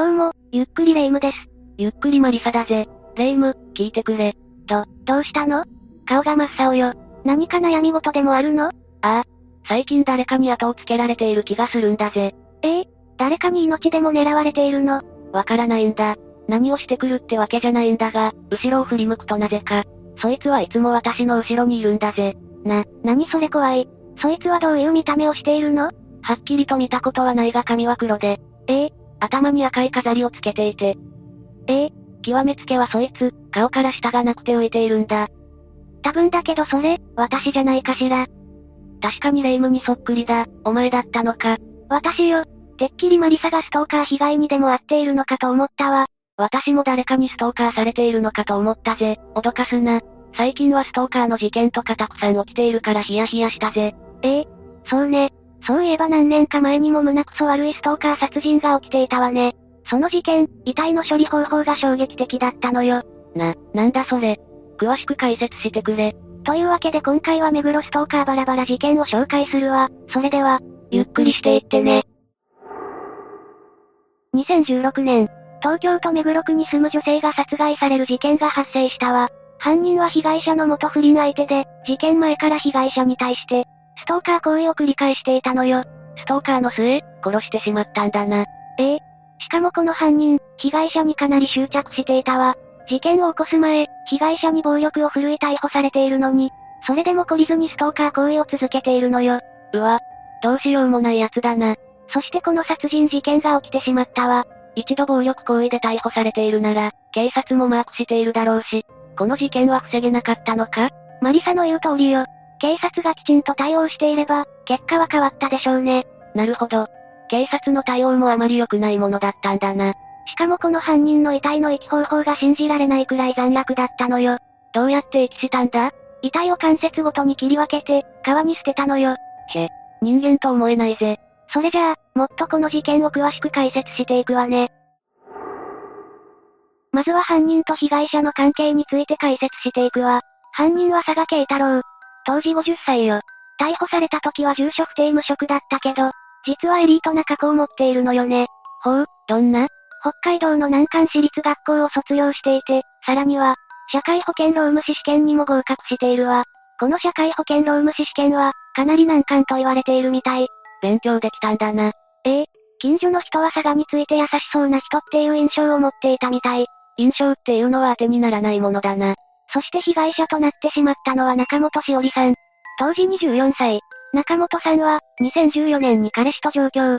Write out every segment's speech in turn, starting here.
どうも、ゆっくりレ夢ムです。ゆっくりマリサだぜ。レ夢ム、聞いてくれ。ど、どうしたの？顔が真っ青よ。何か悩み事でもあるの？ああ。最近誰かに後をつけられている気がするんだぜ。ええ誰かに命でも狙われているの？わからないんだ。何をしてくるってわけじゃないんだが、後ろを振り向くとなぜか、そいつはいつも私の後ろにいるんだぜ。な、何それ怖い。そいつはどういう見た目をしているの？はっきりと見たことはないが髪は黒で。ええ頭に赤い飾りをつけていて。ええ極めつけはそいつ、顔から下がなくて浮いているんだ。多分だけどそれ、私じゃないかしら。確かにレ夢ムにそっくりだ、お前だったのか。私よ。てっきりマリサがストーカー被害にでも遭っているのかと思ったわ。私も誰かにストーカーされているのかと思ったぜ。脅かすな。最近はストーカーの事件とかたくさん起きているからヒヤヒヤしたぜ。ええそうね。そういえば何年か前にも胸くそ悪いストーカー殺人が起きていたわね。その事件、遺体の処理方法が衝撃的だったのよ。な、なんだそれ。詳しく解説してくれ。というわけで今回は目黒ストーカーバラバラ事件を紹介するわ。それでは、ゆっくりしていってね。2016年、東京都目黒区に住む女性が殺害される事件が発生したわ。犯人は被害者の元不倫相手で、事件前から被害者に対して、ストーカー行為を繰り返していたのよ。ストーカーの末、殺してしまったんだな。ええ。しかもこの犯人、被害者にかなり執着していたわ。事件を起こす前、被害者に暴力を振るい逮捕されているのに、それでも懲りずにストーカー行為を続けているのよ。うわ、どうしようもない奴だな。そしてこの殺人事件が起きてしまったわ。一度暴力行為で逮捕されているなら、警察もマークしているだろうし、この事件は防げなかったのか？マリサの言う通りよ。警察がきちんと対応していれば、結果は変わったでしょうね。なるほど。警察の対応もあまり良くないものだったんだな。しかもこの犯人の遺体の遺棄方法が信じられないくらい残虐だったのよ。どうやって遺棄したんだ？遺体を関節ごとに切り分けて、川に捨てたのよ。へ、人間と思えないぜ。それじゃあ、もっとこの事件を詳しく解説していくわね。まずは犯人と被害者の関係について解説していくわ。犯人は佐賀慶太郎。当時50歳よ。逮捕された時は住所不定無職だったけど、実はエリートな過去を持っているのよね。ほう、どんな？北海道の南関市立学校を卒業していて、さらには、社会保険労務士試験にも合格しているわ。この社会保険労務士試験は、かなり難関と言われているみたい。勉強できたんだな。ええ。近所の人は佐賀について優しそうな人っていう印象を持っていたみたい。印象っていうのは当てにならないものだな。そして被害者となってしまったのは中本しおりさん。当時24歳。中本さんは、2014年に彼氏と上京。キッ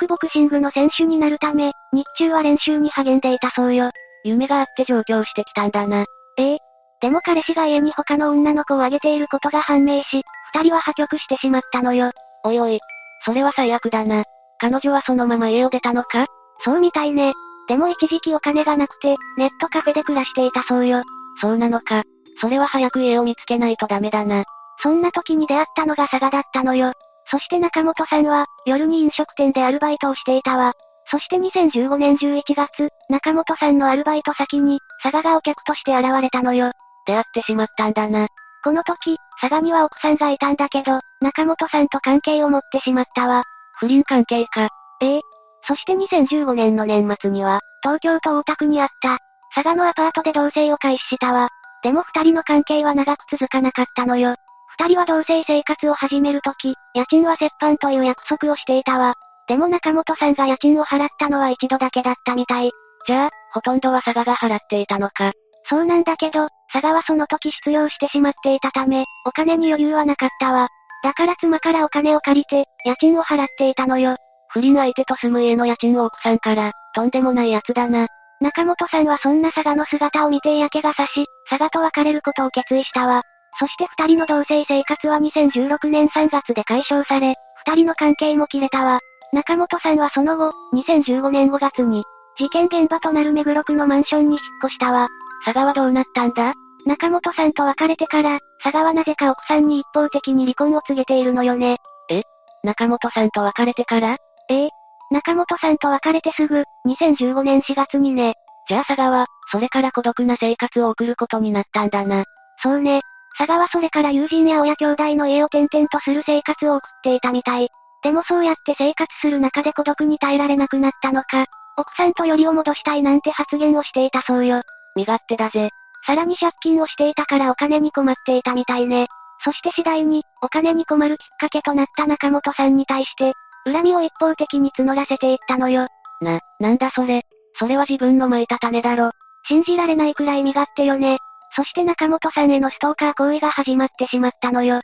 クボクシングの選手になるため、日中は練習に励んでいたそうよ。夢があって上京してきたんだな。ええ。でも彼氏が家に他の女の子をあげていることが判明し、二人は破局してしまったのよ。おいおい。それは最悪だな。彼女はそのまま家を出たのか？そうみたいね。でも一時期お金がなくて、ネットカフェで暮らしていたそうよ。そうなのか。それは早く家を見つけないとダメだな。そんな時に出会ったのが佐賀だったのよ。そして中本さんは、夜に飲食店でアルバイトをしていたわ。そして2015年11月、中本さんのアルバイト先に、佐賀がお客として現れたのよ。出会ってしまったんだな。この時、佐賀には奥さんがいたんだけど、中本さんと関係を持ってしまったわ。不倫関係か。ええ。そして2015年の年末には、東京都大田区にあった、佐賀のアパートで同棲を開始したわ。でも二人の関係は長く続かなかったのよ。二人は同棲生活を始めるとき、家賃は折半という約束をしていたわ。でも中本さんが家賃を払ったのは一度だけだったみたい。じゃあ、ほとんどは佐賀が払っていたのか。そうなんだけど、佐賀はその時失業してしまっていたため、お金に余裕はなかったわ。だから妻からお金を借りて、家賃を払っていたのよ。不倫相手と住む家の家賃を奥さんから、とんでもない奴だな。中本さんはそんな佐賀の姿を見て嫌気がさし、佐賀と別れることを決意したわ。そして二人の同棲生活は2016年3月で解消され、二人の関係も切れたわ。中本さんはその後、2015年5月に、事件現場となる目黒区のマンションに引っ越したわ。佐賀はどうなったんだ？中本さんと別れてから、佐賀はなぜか奥さんに一方的に離婚を告げているのよね。え？中本さんと別れてから？ええ？中本さんと別れてすぐ、2015年4月にね。じゃあ佐賀は、それから孤独な生活を送ることになったんだな。そうね。佐賀はそれから友人や親兄弟の家を転々とする生活を送っていたみたい。でもそうやって生活する中で孤独に耐えられなくなったのか、奥さんとよりを戻したいなんて発言をしていたそうよ。身勝手だぜ。さらに借金をしていたからお金に困っていたみたいね。そして次第に、お金に困るきっかけとなった中本さんに対して、恨みを一方的に募らせていったのよ。な、なんだそれ。それは自分の蒔いた種だろ。信じられないくらい身勝手よね。そして中本さんへのストーカー行為が始まってしまったのよ。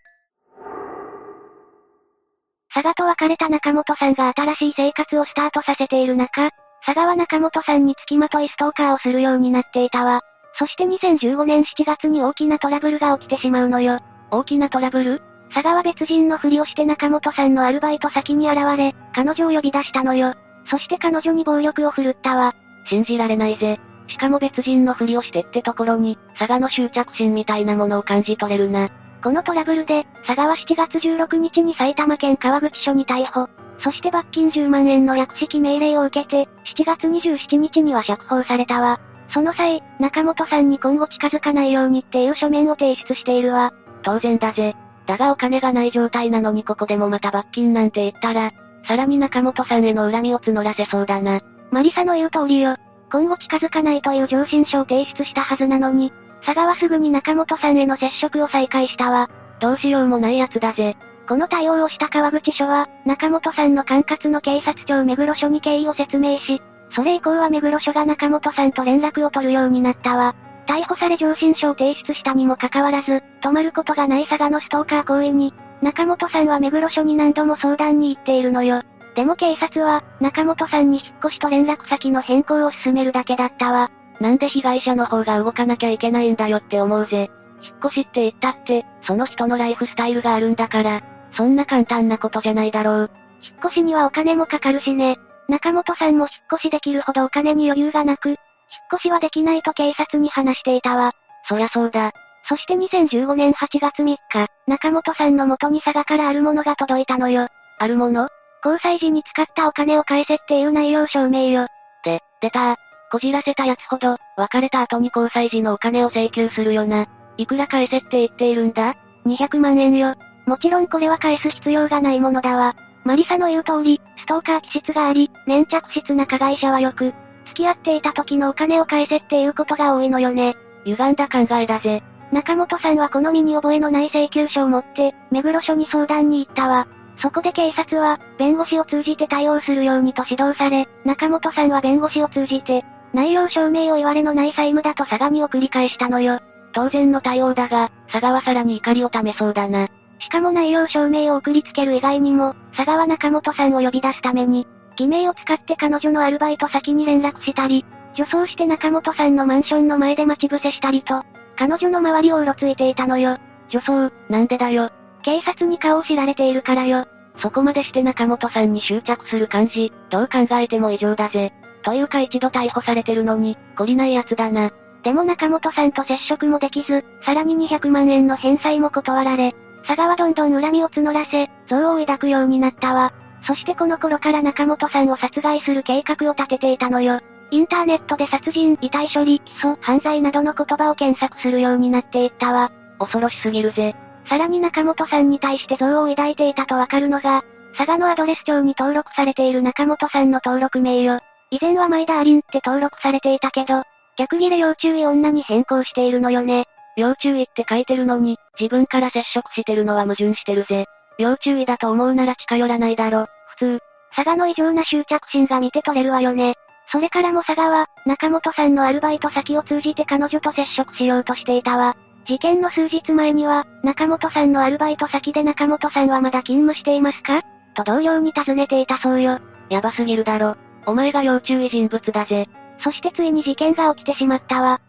佐賀と別れた中本さんが新しい生活をスタートさせている中、佐賀は中本さんに付きまといストーカーをするようになっていたわ。そして2015年7月に大きなトラブルが起きてしまうのよ。大きなトラブル？佐賀は別人のふりをして中本さんのアルバイト先に現れ、彼女を呼び出したのよ。そして彼女に暴力を振るったわ。信じられないぜ。しかも別人のふりをしてってところに、佐賀の執着心みたいなものを感じ取れるな。このトラブルで、佐賀は7月16日に埼玉県川口署に逮捕。そして罰金10万円の略式命令を受けて、7月27日には釈放されたわ。その際、中本さんに今後近づかないようにっていう書面を提出しているわ。当然だぜ。だがお金がない状態なのにここでもまた罰金なんて言ったら、さらに中本さんへの恨みを募らせそうだな。マリサの言う通りよ。今後近づかないという上申書を提出したはずなのに、佐賀はすぐに中本さんへの接触を再開したわ。どうしようもない奴だぜ。この対応をした川口署は、中本さんの管轄の警察庁目黒署に経緯を説明し、それ以降は目黒署が中本さんと連絡を取るようになったわ。逮捕され上申書を提出したにもかかわらず、止まることがない佐賀のストーカー行為に、中本さんは目黒署に何度も相談に行っているのよ。でも警察は、中本さんに引っ越しと連絡先の変更を進めるだけだったわ。なんで被害者の方が動かなきゃいけないんだよって思うぜ。引っ越しって言ったって、その人のライフスタイルがあるんだから、そんな簡単なことじゃないだろう。引っ越しにはお金もかかるしね。中本さんも引っ越しできるほどお金に余裕がなく、引っ越しはできないと警察に話していたわ。そりゃそうだ。そして2015年8月3日、中本さんの元に佐賀からあるものが届いたのよ。あるもの？交際時に使ったお金を返せっていう内容証明よ。で、出たこじらせたやつほど、別れた後に交際時のお金を請求するよな。いくら返せって言っているんだ ?200 万円よ。もちろんこれは返す必要がないものだわ。マリサの言う通り、ストーカー気質があり、粘着質な加害者はよく、付き合っていた時のお金を返せっていうことが多いのよね。歪んだ考えだぜ。中本さんはこの身に覚えのない請求書を持って、目黒署に相談に行ったわ。そこで警察は、弁護士を通じて対応するようにと指導され、中本さんは弁護士を通じて、内容証明を言われのない債務だと佐賀に送り返したのよ。当然の対応だが、佐賀はさらに怒りをためそうだな。しかも内容証明を送りつける以外にも、佐賀は中本さんを呼び出すために、偽名を使って彼女のアルバイト先に連絡したり、女装して中本さんのマンションの前で待ち伏せしたりと、彼女の周りをうろついていたのよ。女装、なんでだよ？警察に顔を知られているからよ。そこまでして中本さんに執着する感じ、どう考えても異常だぜ。というか一度逮捕されてるのに、懲りない奴だな。でも中本さんと接触もできず、さらに200万円の返済も断られ、佐賀はどんどん恨みを募らせ、憎悪を抱くようになったわ。そしてこの頃から中本さんを殺害する計画を立てていたのよ。インターネットで殺人、遺体処理、起訴、犯罪などの言葉を検索するようになっていったわ。恐ろしすぎるぜ。さらに中本さんに対して憎悪を抱いていたとわかるのが、佐賀のアドレス帳に登録されている中本さんの登録名よ。以前は前田アリンって登録されていたけど、逆切れ要注意女に変更しているのよね。要注意って書いてるのに、自分から接触してるのは矛盾してるぜ。要注意だと思うなら近寄らないだろ、普通。佐賀の異常な執着心が見て取れるわよね。それからも佐賀は、中本さんのアルバイト先を通じて彼女と接触しようとしていたわ。事件の数日前には、中本さんのアルバイト先で中本さんはまだ勤務していますか？と同僚に尋ねていたそうよ。やばすぎるだろ。お前が要注意人物だぜ。そしてついに事件が起きてしまったわ。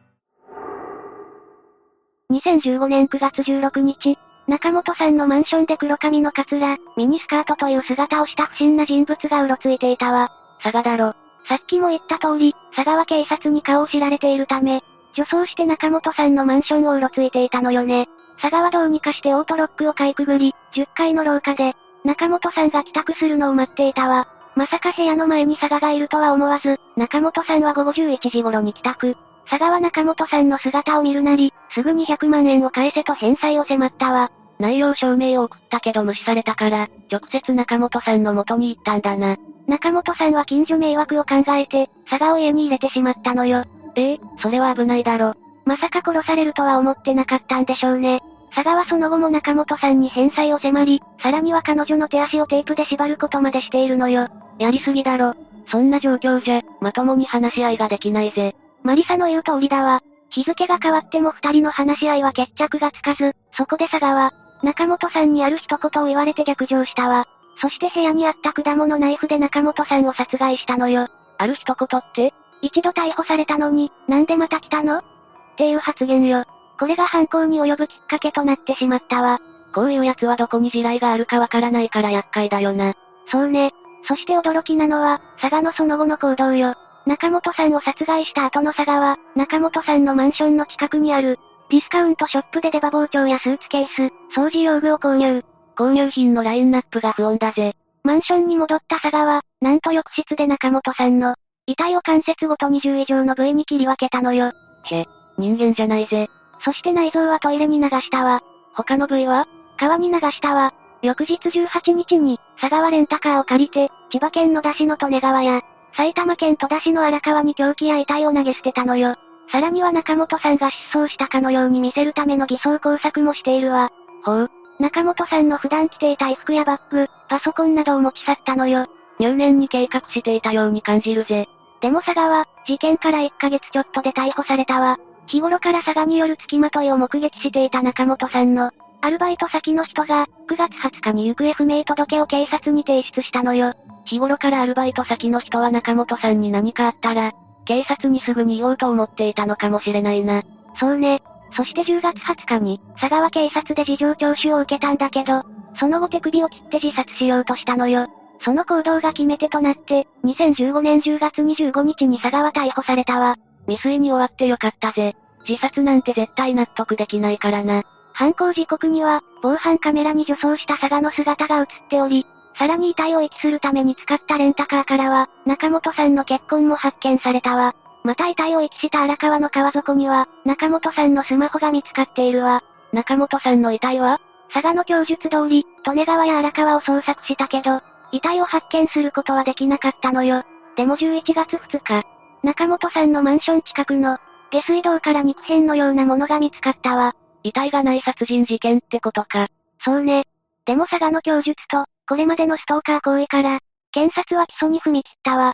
2015年9月16日、中本さんのマンションで黒髪のカツラ、ミニスカートという姿をした不審な人物がうろついていたわ。佐賀だろ。さっきも言った通り、佐賀は警察に顔を知られているため、女装して中本さんのマンションをうろついていたのよね。佐賀はどうにかしてオートロックをかいくぐり、10階の廊下で、中本さんが帰宅するのを待っていたわ。まさか部屋の前に佐賀がいるとは思わず、中本さんは午後11時頃に帰宅。佐賀は中本さんの姿を見るなり、すぐに100万円を返せと返済を迫ったわ。内容証明を送ったけど無視されたから、直接中本さんの元に行ったんだな。中本さんは近所迷惑を考えて、佐賀を家に入れてしまったのよ。ええ、それは危ないだろ。まさか殺されるとは思ってなかったんでしょうね。佐賀はその後も中本さんに返済を迫り、さらには彼女の手足をテープで縛ることまでしているのよ。やりすぎだろ。そんな状況じゃ、まともに話し合いができないぜ。マリサの言う通りだわ。日付が変わっても二人の話し合いは決着がつかず、そこで佐賀は、中本さんにある一言を言われて逆上したわ。そして部屋にあった果物ナイフで中本さんを殺害したのよ。ある一言って一度逮捕されたのに、なんでまた来たの？っていう発言よ。これが犯行に及ぶきっかけとなってしまったわ。こういう奴はどこに地雷があるかわからないから厄介だよな。そうね。そして驚きなのは、佐賀のその後の行動よ。中本さんを殺害した後の佐賀は、中本さんのマンションの近くにある、ディスカウントショップで出刃包丁やスーツケース、掃除用具を購入。購入品のラインナップが不穏だぜ。マンションに戻った佐賀は、なんと浴室で中本さんの、遺体を関節ごと20以上の部位に切り分けたのよ。へ、人間じゃないぜ。そして内臓はトイレに流したわ。他の部位は？川に流したわ。翌日18日に、佐川レンタカーを借りて、千葉県野田市の利根川や、埼玉県戸田市の荒川に凶器や遺体を投げ捨てたのよ。さらには中本さんが失踪したかのように見せるための偽装工作もしているわ。ほう。中本さんの普段着ていた衣服やバッグ、パソコンなどを持ち去ったのよ。入念に計画していたように感じるぜ。でも佐川、事件から1ヶ月ちょっとで逮捕されたわ。日頃から佐賀による付きまといを目撃していた中本さんの、アルバイト先の人が、9月20日に行方不明届を警察に提出したのよ。日頃からアルバイト先の人は中本さんに何かあったら、警察にすぐに言おうと思っていたのかもしれないな。そうね。そして10月20日に、佐川警察で事情聴取を受けたんだけど、その後手首を切って自殺しようとしたのよ。その行動が決め手となって、2015年10月25日に佐川逮捕されたわ。未遂に終わってよかったぜ。自殺なんて絶対納得できないからな。犯行時刻には、防犯カメラに女装した佐賀の姿が映っており、さらに遺体を遺棄するために使ったレンタカーからは、中本さんの結婚も発見されたわ。また遺体を遺棄した荒川の川底には、中本さんのスマホが見つかっているわ。中本さんの遺体は佐賀の供述通り、利根川や荒川を捜索したけど、遺体を発見することはできなかったのよ。でも11月2日、中本さんのマンション近くの、下水道から肉片のようなものが見つかったわ。遺体がない殺人事件ってことか。そうね。でも佐賀の供述と、これまでのストーカー行為から、検察は起訴に踏み切ったわ。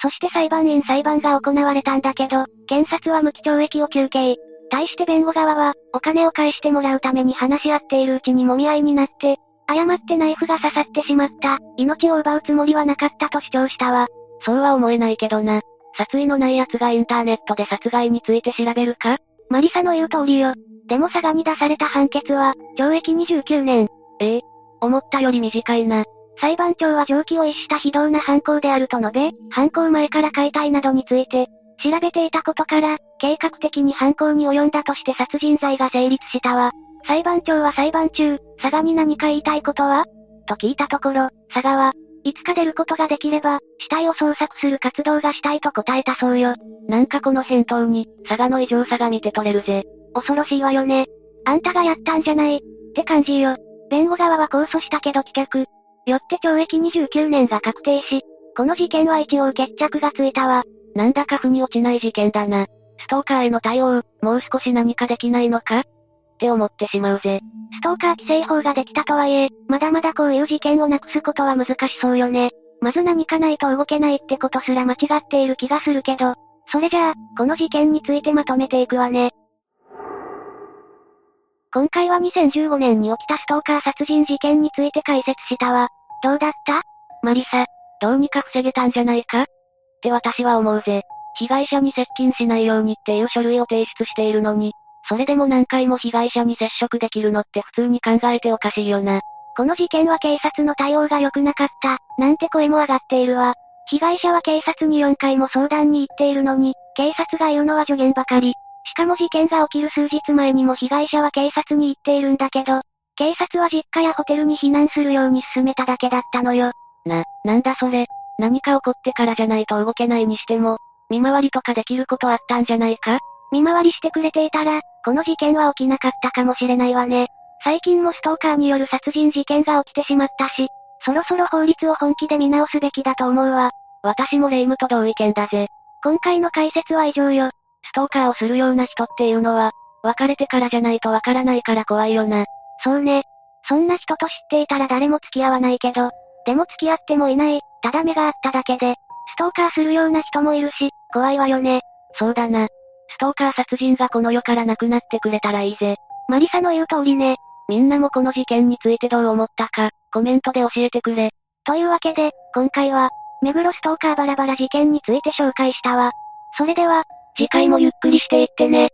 そして裁判員裁判が行われたんだけど、検察は無期懲役を求刑。対して弁護側は、お金を返してもらうために話し合っているうちに揉み合いになって、誤ってナイフが刺さってしまった、命を奪うつもりはなかったと主張したわ。そうは思えないけどな。殺意のない奴がインターネットで殺害について調べるか？マリサの言う通りよ。でも佐賀に出された判決は、懲役29年。ええ思ったより短いな。裁判長は常軌を逸した非道な犯行であると述べ、犯行前から解体などについて、調べていたことから、計画的に犯行に及んだとして殺人罪が成立したわ。裁判長は裁判中、佐賀に何か言いたいことは？と聞いたところ、佐賀は、いつか出ることができれば、死体を捜索する活動がしたいと答えたそうよ。なんかこの返答に、佐賀の異常さが見て取れるぜ。恐ろしいわよね。あんたがやったんじゃない、って感じよ。弁護側は控訴したけど棄却。よって懲役29年が確定し、この事件は一応決着がついたわ。なんだか腑に落ちない事件だな。ストーカーへの対応、もう少し何かできないのか？って思ってしまうぜ。ストーカー規制法ができたとはいえ、まだまだこういう事件をなくすことは難しそうよね。まず何かないと動けないってことすら間違っている気がするけど、それじゃあ、この事件についてまとめていくわね。今回は2015年に起きたストーカー殺人事件について解説したわ。どうだった？マリサ、どうにか防げたんじゃないか？って私は思うぜ。被害者に接近しないようにっていう書類を提出しているのに、それでも何回も被害者に接触できるのって普通に考えておかしいよな。この事件は警察の対応が良くなかった、なんて声も上がっているわ。被害者は警察に4回も相談に行っているのに、警察が言うのは助言ばかり。しかも事件が起きる数日前にも被害者は警察に行っているんだけど、警察は実家やホテルに避難するように進めただけだったのよ。な、なんだそれ。何か起こってからじゃないと動けないにしても、見回りとかできることあったんじゃないか？見回りしてくれていたら、この事件は起きなかったかもしれないわね。最近もストーカーによる殺人事件が起きてしまったし、そろそろ法律を本気で見直すべきだと思うわ。私も霊夢と同意見だぜ。今回の解説は以上よ。ストーカーをするような人っていうのは、別れてからじゃないとわからないから怖いよな。そうね。そんな人と知っていたら誰も付き合わないけど、でも付き合ってもいない、ただ目があっただけで、ストーカーするような人もいるし、怖いわよね。そうだな。ストーカー殺人がこの世からなくなってくれたらいいぜ。マリサの言う通りね。みんなもこの事件についてどう思ったか、コメントで教えてくれ。というわけで、今回は、目黒ストーカーバラバラ事件について紹介したわ。それでは、次回もゆっくりしていってね。